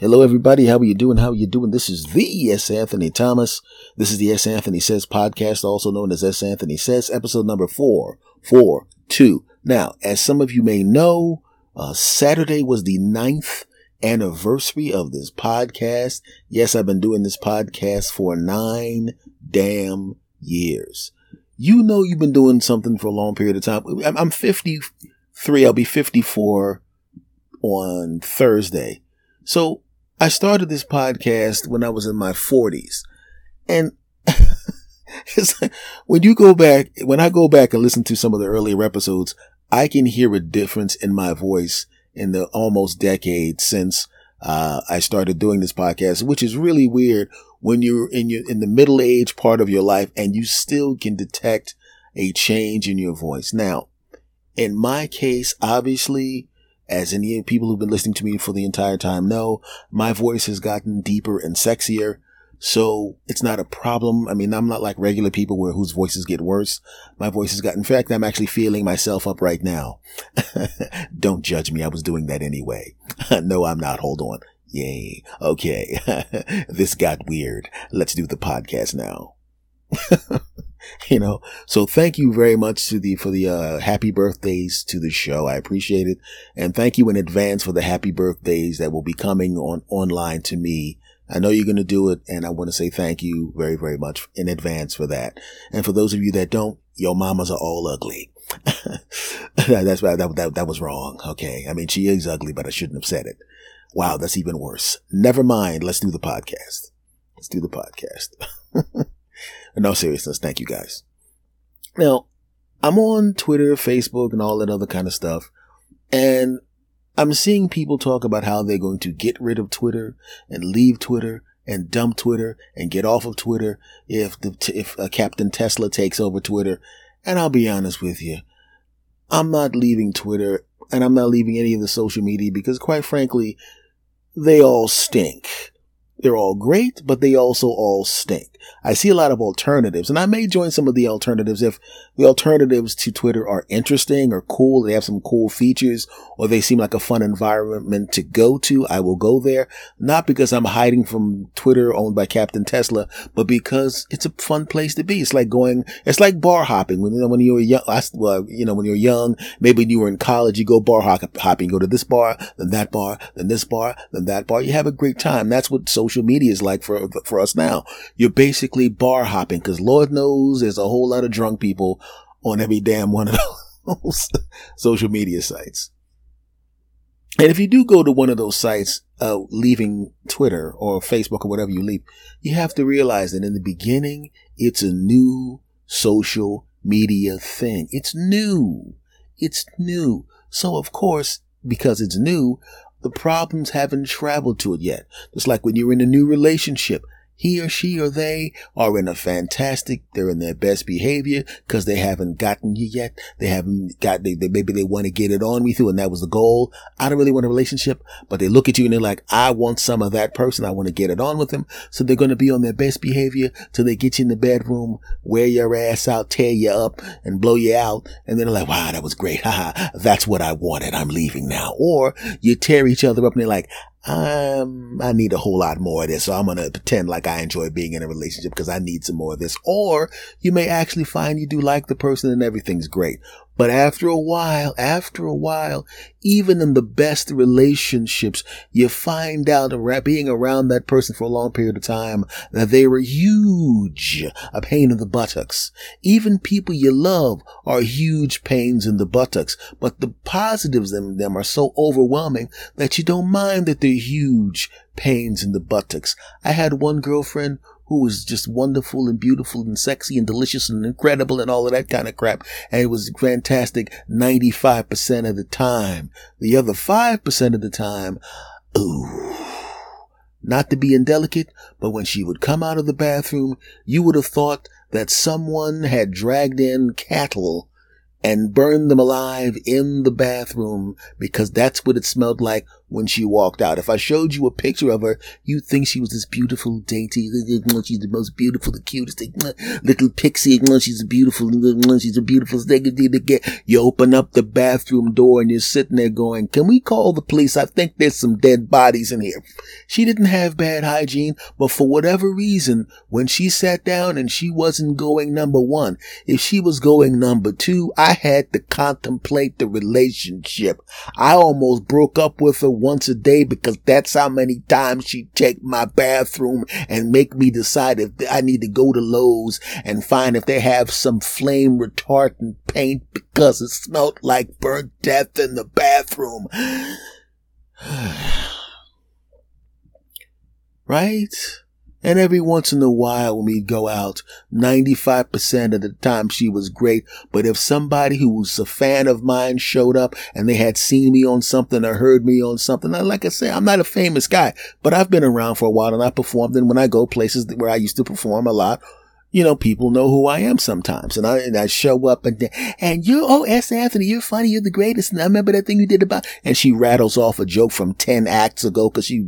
Hello, everybody. How are you doing? How are you doing? This is the S. Anthony Thomas. This is the S. Anthony Says podcast, also known as S. Anthony Says, episode number four, four, two. Now, as some of you may know, uh, Saturday was the ninth anniversary of this podcast. Yes, I've been doing this podcast for nine damn years. You know, you've been doing something for a long period of time. I'm 53. I'll be 54 on Thursday. So I started this podcast when I was in my 40s. And it's like, when you go back, when I go back and listen to some of the earlier episodes, I can hear a difference in my voice in the almost decade since uh, I started doing this podcast, which is really weird when you're in your in the middle age part of your life and you still can detect a change in your voice. Now, in my case, obviously, as any people who've been listening to me for the entire time know, my voice has gotten deeper and sexier. So it's not a problem. I mean, I'm not like regular people where whose voices get worse. My voice has gotten, in fact, I'm actually feeling myself up right now. Don't judge me. I was doing that anyway. no, I'm not. Hold on. Yay. Okay. this got weird. Let's do the podcast now. you know, so thank you very much to the, for the, uh, happy birthdays to the show. I appreciate it. And thank you in advance for the happy birthdays that will be coming on online to me. I know you're going to do it. And I want to say thank you very, very much in advance for that. And for those of you that don't, your mamas are all ugly. that's that, that, that was wrong. Okay. I mean, she is ugly, but I shouldn't have said it. Wow. That's even worse. Never mind. Let's do the podcast. Let's do the podcast. In all seriousness, thank you guys. Now, I'm on Twitter, Facebook, and all that other kind of stuff. And I'm seeing people talk about how they're going to get rid of Twitter and leave Twitter and dump Twitter and get off of Twitter if the, if uh, Captain Tesla takes over Twitter. And I'll be honest with you. I'm not leaving Twitter and I'm not leaving any of the social media because quite frankly, they all stink. They're all great, but they also all stink. I see a lot of alternatives and I may join some of the alternatives if the alternatives to Twitter are interesting or cool. They have some cool features or they seem like a fun environment to go to. I will go there, not because I'm hiding from Twitter owned by Captain Tesla, but because it's a fun place to be. It's like going, it's like bar hopping when, you know, when you were young, well, you know, when you're young, maybe when you were in college, you go bar hopping, go to this bar, then that bar, then this bar, then that bar. You have a great time. That's what social media is like for, for us now. You're bar hopping because Lord knows there's a whole lot of drunk people on every damn one of those social media sites. And if you do go to one of those sites, uh, leaving Twitter or Facebook or whatever you leave, you have to realize that in the beginning, it's a new social media thing. It's new. It's new. So of course, because it's new, the problems haven't traveled to it yet. Just like when you're in a new relationship, he or she or they are in a fantastic, they're in their best behavior because they haven't gotten you yet. They haven't got, they, they maybe they want to get it on with you and that was the goal. I don't really want a relationship, but they look at you and they're like, I want some of that person. I want to get it on with them. So they're going to be on their best behavior till they get you in the bedroom, wear your ass out, tear you up and blow you out. And then they're like, wow, that was great. Haha, that's what I wanted. I'm leaving now. Or you tear each other up and they're like, um, I need a whole lot more of this. So I'm going to pretend like I enjoy being in a relationship because I need some more of this. Or you may actually find you do like the person and everything's great. But after a while, after a while, even in the best relationships, you find out being around that person for a long period of time that they were huge, a pain in the buttocks. Even people you love are huge pains in the buttocks, but the positives in them are so overwhelming that you don't mind that they're huge pains in the buttocks. I had one girlfriend who was just wonderful and beautiful and sexy and delicious and incredible and all of that kind of crap. And it was fantastic 95% of the time. The other 5% of the time, ooh. Not to be indelicate, but when she would come out of the bathroom, you would have thought that someone had dragged in cattle and burned them alive in the bathroom because that's what it smelled like when she walked out. If I showed you a picture of her, you'd think she was this beautiful, dainty, she's the most beautiful, the cutest uh, little pixie, she's a beautiful, she's a beautiful. You open up the bathroom door and you're sitting there going, can we call the police? I think there's some dead bodies in here. She didn't have bad hygiene, but for whatever reason, when she sat down and she wasn't going number one, if she was going number two, I had to contemplate the relationship. I almost broke up with her once a day because that's how many times she'd take my bathroom and make me decide if I need to go to Lowe's and find if they have some flame retardant paint because it smelled like burnt death in the bathroom. right? And every once in a while when we'd go out, 95% of the time she was great. But if somebody who was a fan of mine showed up and they had seen me on something or heard me on something, like I say, I'm not a famous guy, but I've been around for a while and I performed. And when I go places where I used to perform a lot, you know, people know who I am sometimes. And I, and I show up and, and you, oh, S. Anthony, you're funny. You're the greatest. And I remember that thing you did about, and she rattles off a joke from 10 acts ago because she's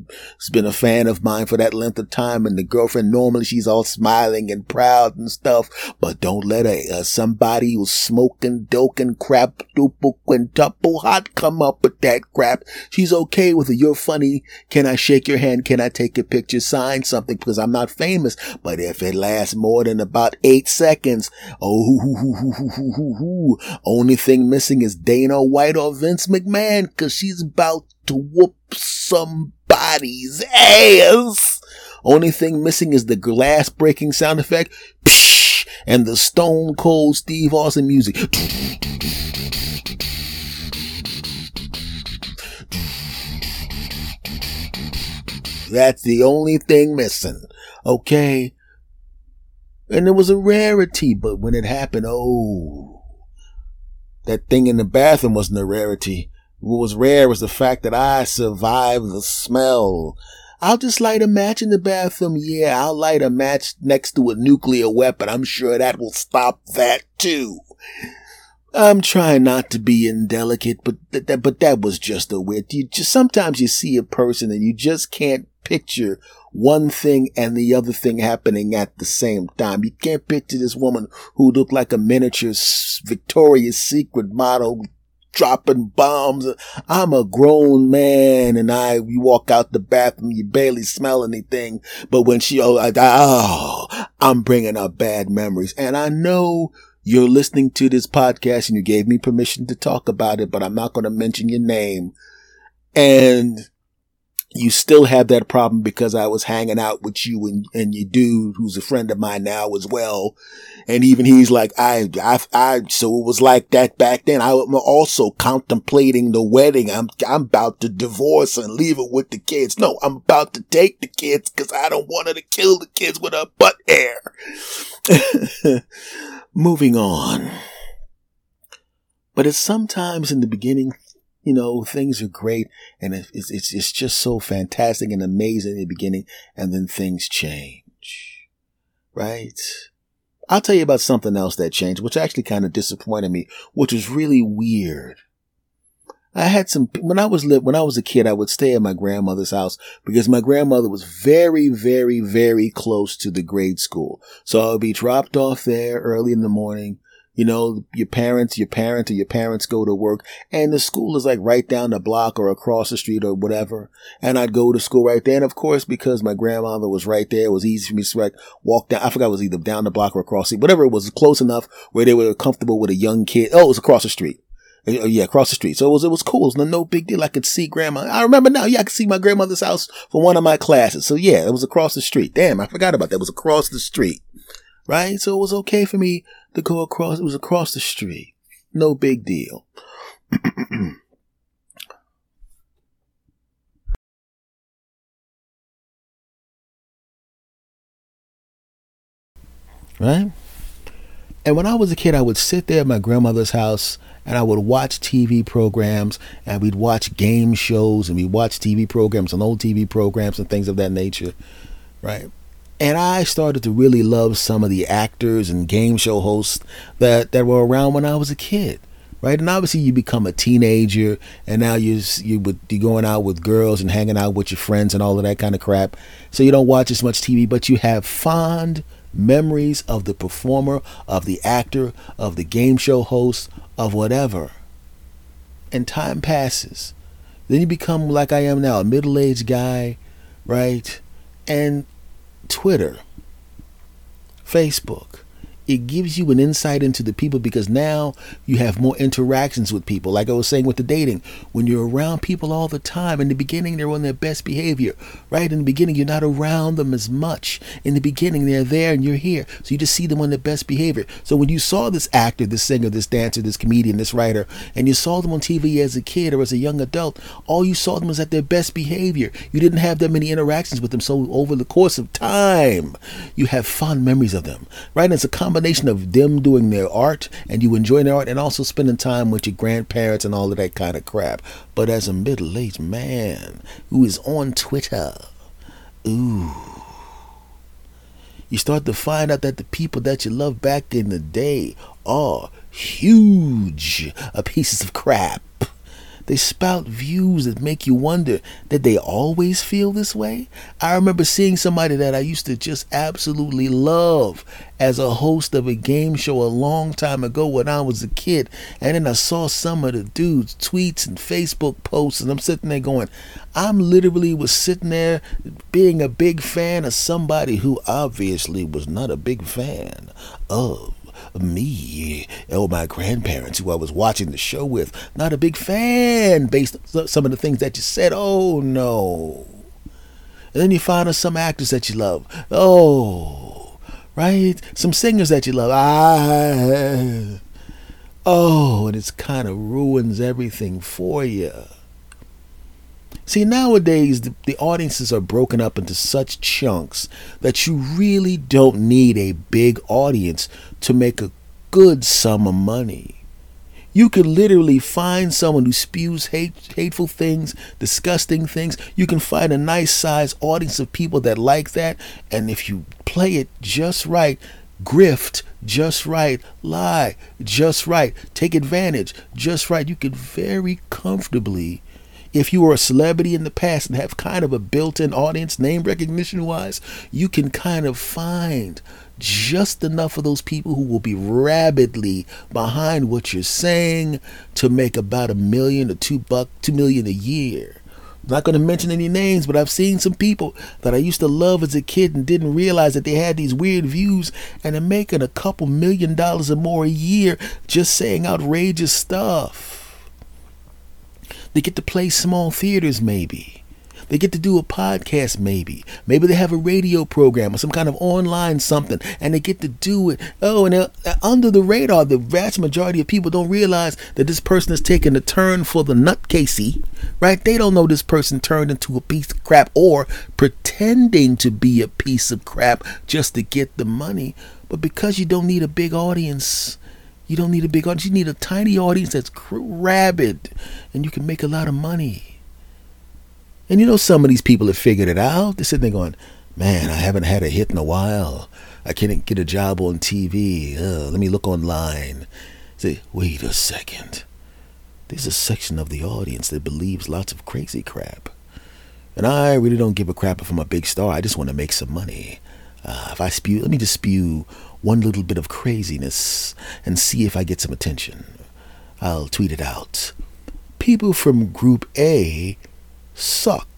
been a fan of mine for that length of time. And the girlfriend, normally she's all smiling and proud and stuff, but don't let a, uh, somebody who's smoking, doking, crap, duple, quintuple hot come up with that crap. She's okay with it. You're funny. Can I shake your hand? Can I take a picture? Sign something because I'm not famous. But if it lasts more than in about eight seconds. Oh, only thing missing is Dana White or Vince McMahon, cause she's about to whoop somebody's ass. Only thing missing is the glass breaking sound effect, and the stone cold Steve Austin music. That's the only thing missing. Okay. And it was a rarity, but when it happened, oh, that thing in the bathroom wasn't a rarity. What was rare was the fact that I survived the smell. I'll just light a match in the bathroom. Yeah, I'll light a match next to a nuclear weapon. I'm sure that will stop that too. I'm trying not to be indelicate, but that, but that was just a weird. You just sometimes you see a person and you just can't picture one thing and the other thing happening at the same time. You can't picture this woman who looked like a miniature Victoria's Secret model dropping bombs. I'm a grown man and I, you walk out the bathroom, you barely smell anything. But when she, oh, I, oh, I'm bringing up bad memories. And I know you're listening to this podcast and you gave me permission to talk about it, but I'm not going to mention your name. And you still have that problem because I was hanging out with you and, and your dude who's a friend of mine now as well. And even he's like, I, I, I, so it was like that back then. I'm also contemplating the wedding. I'm, I'm about to divorce and leave it with the kids. No, I'm about to take the kids because I don't want her to kill the kids with her butt hair. Moving on. But it's sometimes in the beginning you know, things are great and it's, it's, it's just so fantastic and amazing in the beginning and then things change. Right? I'll tell you about something else that changed, which actually kind of disappointed me, which was really weird. I had some, when I was lit when I was a kid, I would stay at my grandmother's house because my grandmother was very, very, very close to the grade school. So I would be dropped off there early in the morning you know, your parents, your parents or your parents go to work and the school is like right down the block or across the street or whatever. And I'd go to school right there. And of course, because my grandmother was right there, it was easy for me to like walk down. I forgot it was either down the block or across the whatever it was close enough where they were comfortable with a young kid. Oh, it was across the street. Uh, yeah, across the street. So it was, it was cool. It was no big deal. I could see grandma. I remember now. Yeah, I could see my grandmother's house for one of my classes. So yeah, it was across the street. Damn, I forgot about that. It was across the street. Right? So it was okay for me to go across. It was across the street. No big deal. right? And when I was a kid, I would sit there at my grandmother's house and I would watch TV programs and we'd watch game shows and we'd watch TV programs and old TV programs and things of that nature, right? And I started to really love some of the actors and game show hosts that, that were around when I was a kid. right? And obviously you become a teenager, and now you're, you with you going out with girls and hanging out with your friends and all of that kind of crap. So you don't watch as much TV, but you have fond memories of the performer, of the actor, of the game show host, of whatever. And time passes. Then you become like I am now, a middle-aged guy, right? And Twitter, Facebook, it gives you an insight into the people because now you have more interactions with people. Like I was saying with the dating, when you're around people all the time, in the beginning they're on their best behavior, right? In the beginning you're not around them as much. In the beginning they're there and you're here, so you just see them on their best behavior. So when you saw this actor, this singer, this dancer, this comedian, this writer, and you saw them on TV as a kid or as a young adult, all you saw them was at their best behavior. You didn't have that many interactions with them, so over the course of time, you have fond memories of them, right? And it's a combination combination of them doing their art and you enjoying their art and also spending time with your grandparents and all of that kind of crap. But as a middle aged man who is on Twitter, ooh, you start to find out that the people that you loved back in the day are huge uh, pieces of crap. They spout views that make you wonder did they always feel this way? I remember seeing somebody that I used to just absolutely love as a host of a game show a long time ago when I was a kid. And then I saw some of the dudes' tweets and Facebook posts, and I'm sitting there going, I'm literally was sitting there being a big fan of somebody who obviously was not a big fan of me or my grandparents who I was watching the show with. Not a big fan based on some of the things that you said. Oh no. And then you find out some actors that you love. Oh, right? Some singers that you love. Ah. Oh, and it's kind of ruins everything for you. See, nowadays, the, the, audiences are broken up into such chunks that you really don't need a big audience to make a good sum of money. You can literally find someone who spews hate, hateful things, disgusting things. You can find a nice sized audience of people that like that. And if you play it just right, grift just right, lie just right, take advantage just right, you can very comfortably if you were a celebrity in the past and have kind of a built-in audience name recognition wise you can kind of find just enough of those people who will be rabidly behind what you're saying to make about a million or two buck two million a year not going to mention any names, but I've seen some people that I used to love as a kid and didn't realize that they had these weird views and are making a couple million dollars or more a year just saying outrageous stuff. They get to play small theaters, maybe. They get to do a podcast, maybe. Maybe they have a radio program or some kind of online something, and they get to do it. Oh, and uh, under the radar, the vast majority of people don't realize that this person is taking a turn for the nutcasey, right? They don't know this person turned into a piece of crap or pretending to be a piece of crap just to get the money. But because you don't need a big audience, you don't need a big audience. You need a tiny audience that's rabid, and you can make a lot of money. And you know, some of these people have figured it out. They're sitting there going, "Man, I haven't had a hit in a while. I can't get a job on TV. Uh, let me look online." Say, wait a second. There's a section of the audience that believes lots of crazy crap. And I really don't give a crap if I'm a big star. I just want to make some money. Uh, if I spew, let me just spew one little bit of craziness and see if I get some attention. I'll tweet it out. People from Group A suck.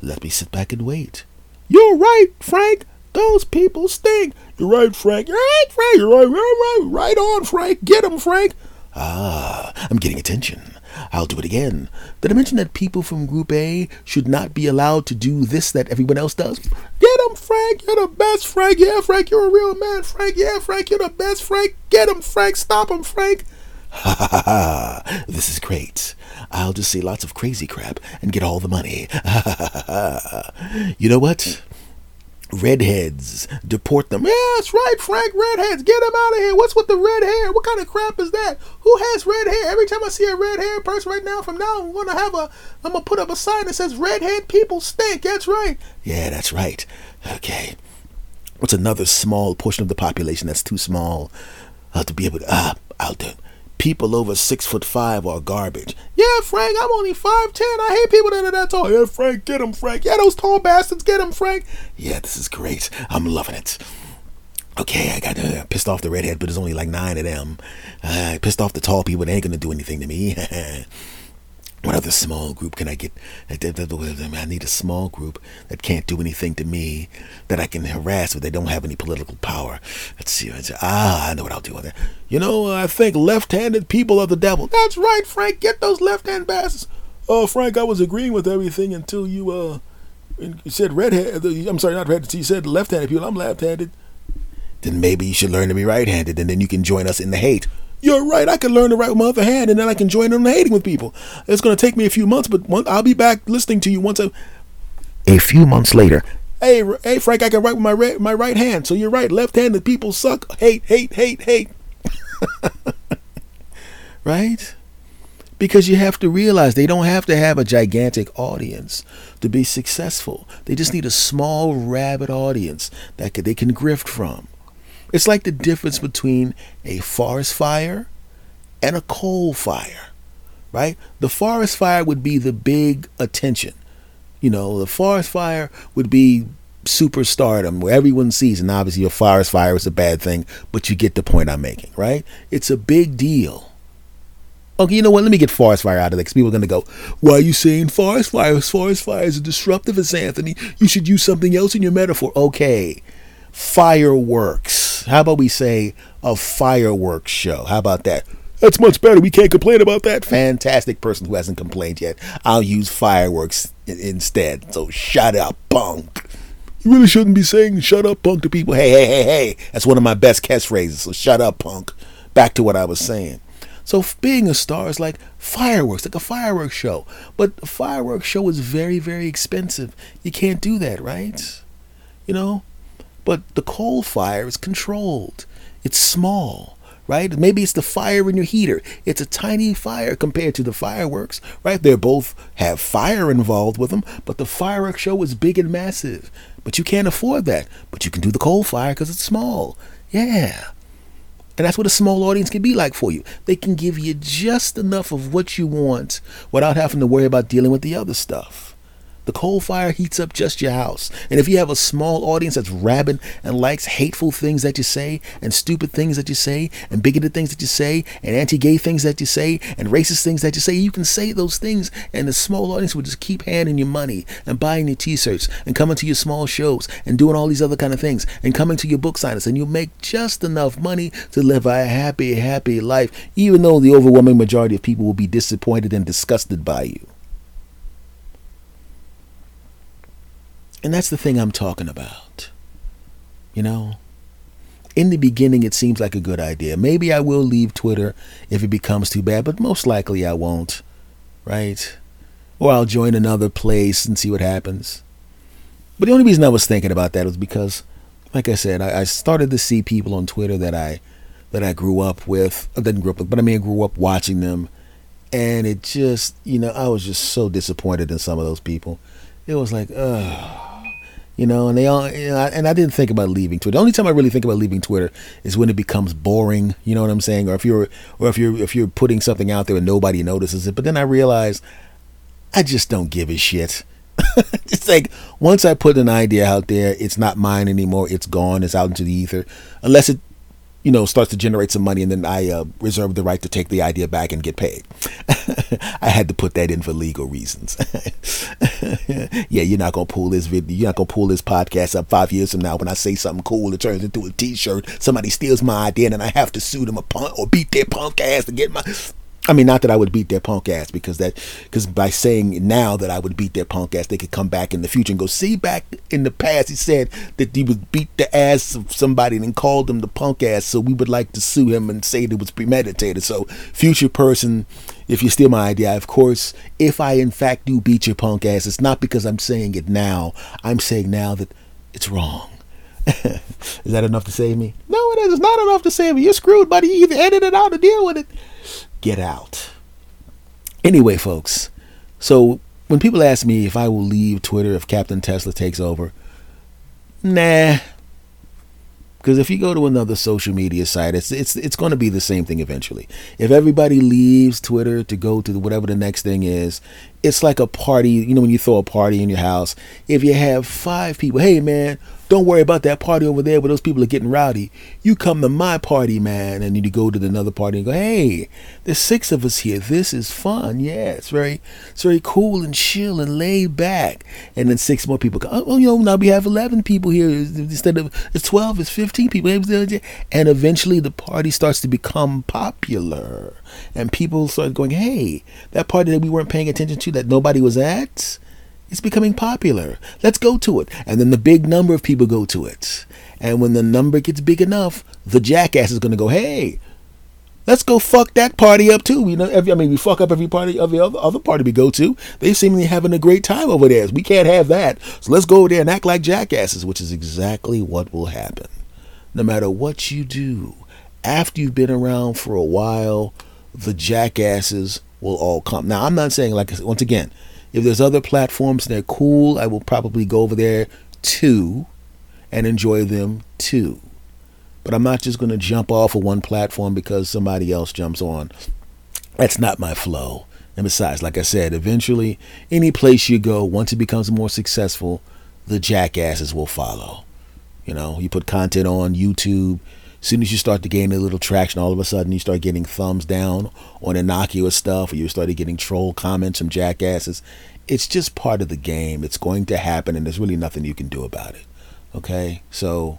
Let me sit back and wait. You're right, Frank. Those people stink. You're right, Frank. You're right, Frank. You're right, right, right, on, Frank. Get him, Frank. Ah, I'm getting attention. I'll do it again. Did I mention that people from Group A should not be allowed to do this that everyone else does? Get him, Frank. You're the best, Frank. Yeah, Frank. You're a real man, Frank. Yeah, Frank. You're the best, Frank. Get him, Frank. Stop him, Frank. Ha ha ha. This is great. I'll just say lots of crazy crap and get all the money. Ha ha ha. You know what? Redheads. Deport them. Yeah, that's right, Frank. Redheads. Get them out of here. What's with the red hair? What kind of crap is that? Who has red hair? Every time I see a red hair person right now, from now I'm gonna have a I'm gonna put up a sign that says redhead people stink. That's right. Yeah, that's right. Okay. What's another small portion of the population that's too small uh, to be able to ah, I'll do people over six foot five are garbage. Yeah, Frank, I'm only five ten. I hate people that are that tall. Yeah, Frank, get them, Frank. Yeah, those tall bastards, get them, Frank. Yeah, this is great. I'm loving it. Okay, I got uh, pissed off the redhead, but there's only like nine of them. Uh, I pissed off the tall people. They ain't gonna do anything to me. What other small group can I get? I need a small group that can't do anything to me, that I can harass, but they don't have any political power. Let's see. Ah, I know what I'll do with it. You know, I think left-handed people are the devil. That's right, Frank. Get those left-hand bastards. Oh, Frank, I was agreeing with everything until you uh, you said redhead. I'm sorry, not redhead. You said left-handed people. I'm left-handed. Then maybe you should learn to be right-handed, and then you can join us in the hate. You're right. I can learn to write with my other hand, and then I can join in hating with people. It's going to take me a few months, but one, I'll be back listening to you once. I, a few months later. Hey, hey, Frank, I can write with my right, my right hand. So you're right. Left-handed people suck. Hate, hate, hate, hate. right? Because you have to realize they don't have to have a gigantic audience to be successful. They just need a small, rabid audience that they can grift from. It's like the difference between a forest fire and a coal fire, right? The forest fire would be the big attention. You know, the forest fire would be superstardom where everyone sees, and obviously a forest fire is a bad thing, but you get the point I'm making, right? It's a big deal. Okay, you know what? Let me get forest fire out of there because people are going to go, Why are you saying forest fire? Forest fire is disruptive S. Anthony. You should use something else in your metaphor. Okay, fireworks. How about we say a fireworks show? How about that? That's much better. We can't complain about that. Fantastic person who hasn't complained yet. I'll use fireworks instead. So shut up, punk. You really shouldn't be saying shut up, punk to people. Hey, hey, hey, hey. That's one of my best catchphrases. So shut up, punk. Back to what I was saying. So being a star is like fireworks, like a fireworks show. But a fireworks show is very, very expensive. You can't do that, right? You know, but the coal fire is controlled. It's small, right? Maybe it's the fire in your heater. It's a tiny fire compared to the fireworks, right? They both have fire involved with them, but the fireworks show is big and massive. But you can't afford that. But you can do the coal fire because it's small. Yeah. And that's what a small audience can be like for you. They can give you just enough of what you want without having to worry about dealing with the other stuff. The coal fire heats up just your house. And if you have a small audience that's rabid and likes hateful things that you say, and stupid things that you say, and bigoted things that you say, and anti gay things that you say, and racist things that you say, you can say those things, and the small audience will just keep handing you money and buying your t shirts and coming to your small shows and doing all these other kind of things and coming to your book signings. And you'll make just enough money to live a happy, happy life, even though the overwhelming majority of people will be disappointed and disgusted by you. And that's the thing I'm talking about. You know, in the beginning, it seems like a good idea. Maybe I will leave Twitter if it becomes too bad, but most likely I won't, right? Or I'll join another place and see what happens. But the only reason I was thinking about that was because, like I said, I, I started to see people on Twitter that I that I grew up with. I didn't grow up with, but I mean, I grew up watching them, and it just, you know, I was just so disappointed in some of those people. It was like, ugh you know, and they all, you know, and I didn't think about leaving Twitter. The only time I really think about leaving Twitter is when it becomes boring. You know what I'm saying? Or if you're, or if you're, if you're putting something out there and nobody notices it. But then I realize I just don't give a shit. it's like once I put an idea out there, it's not mine anymore. It's gone. It's out into the ether. Unless it you know, starts to generate some money, and then I uh, reserve the right to take the idea back and get paid. I had to put that in for legal reasons. yeah, you're not gonna pull this video, you're not gonna pull this podcast up five years from now when I say something cool, it turns into a T-shirt. Somebody steals my idea, and then I have to sue them a punk or beat their punk ass to get my I mean, not that I would beat their punk ass because that, because by saying now that I would beat their punk ass, they could come back in the future and go, see, back in the past, he said that he would beat the ass of somebody and called them the punk ass. So we would like to sue him and say that it was premeditated. So, future person, if you steal my idea, of course, if I in fact do beat your punk ass, it's not because I'm saying it now. I'm saying now that it's wrong. is that enough to save me? No, it is. It's not enough to save me. You're screwed, buddy. You either edit it out or deal with it get out. Anyway, folks, so when people ask me if I will leave Twitter if Captain Tesla takes over, nah. Because if you go to another social media site, it's it's it's going to be the same thing eventually. If everybody leaves Twitter to go to whatever the next thing is, it's like a party. You know, when you throw a party in your house, if you have five people, hey man, don't worry about that party over there where those people are getting rowdy. You come to my party, man, and you go to another party and go, hey, there's six of us here. This is fun. Yeah, it's very, it's very cool and chill and laid back. And then six more people come. Oh, you know, now we have eleven people here instead of it's twelve. It's fifteen people. Uh, and eventually, the party starts to become popular, and people start going, hey, that party that we weren't paying attention to, that nobody was at it's becoming popular. Let's go to it. And then the big number of people go to it. And when the number gets big enough, the jackass is going to go, hey, let's go fuck that party up too. You know, every, I mean, we fuck up every party, every other, other party we go to. They're seemingly having a great time over there. We can't have that. So let's go over there and act like jackasses, which is exactly what will happen. No matter what you do, after you've been around for a while, the jackasses will all come. Now, I'm not saying, like, once again, if there's other platforms that are cool, I will probably go over there too and enjoy them too. But I'm not just going to jump off of one platform because somebody else jumps on. That's not my flow. And besides, like I said, eventually, any place you go, once it becomes more successful, the jackasses will follow. You know, you put content on YouTube, as soon as you start to gain a little traction, all of a sudden you start getting thumbs down on innocuous stuff, or you started getting troll comments from jackasses. It's just part of the game. It's going to happen, and there's really nothing you can do about it. Okay? So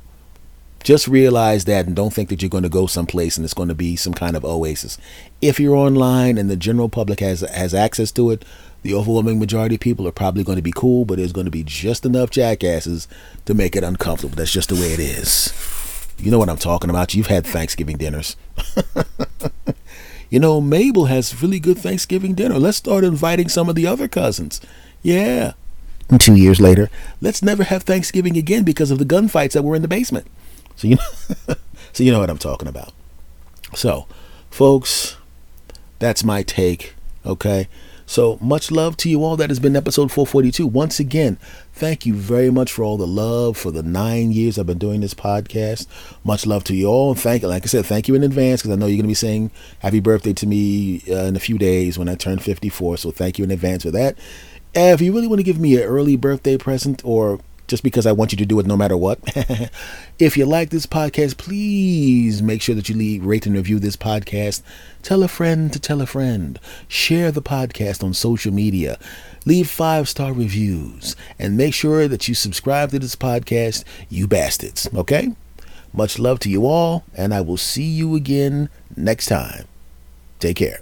just realize that and don't think that you're going to go someplace and it's going to be some kind of oasis. If you're online and the general public has has access to it, the overwhelming majority of people are probably going to be cool, but there's going to be just enough jackasses to make it uncomfortable. That's just the way it is. You know what I'm talking about. You've had Thanksgiving dinners. you know, Mabel has really good Thanksgiving dinner. Let's start inviting some of the other cousins. Yeah. And two years later, let's never have Thanksgiving again because of the gunfights that were in the basement. So you know, so you know what I'm talking about. So, folks, that's my take. Okay. So much love to you all. That has been episode 442. Once again, thank you very much for all the love for the nine years I've been doing this podcast. Much love to you all. And Thank, you. like I said, thank you in advance because I know you're going to be saying happy birthday to me uh, in a few days when I turn 54. So thank you in advance for that. And if you really want to give me an early birthday present or just because I want you to do it no matter what. if you like this podcast, please make sure that you leave, rate, and review this podcast. Tell a friend to tell a friend. Share the podcast on social media. Leave five star reviews. And make sure that you subscribe to this podcast, you bastards. Okay? Much love to you all, and I will see you again next time. Take care.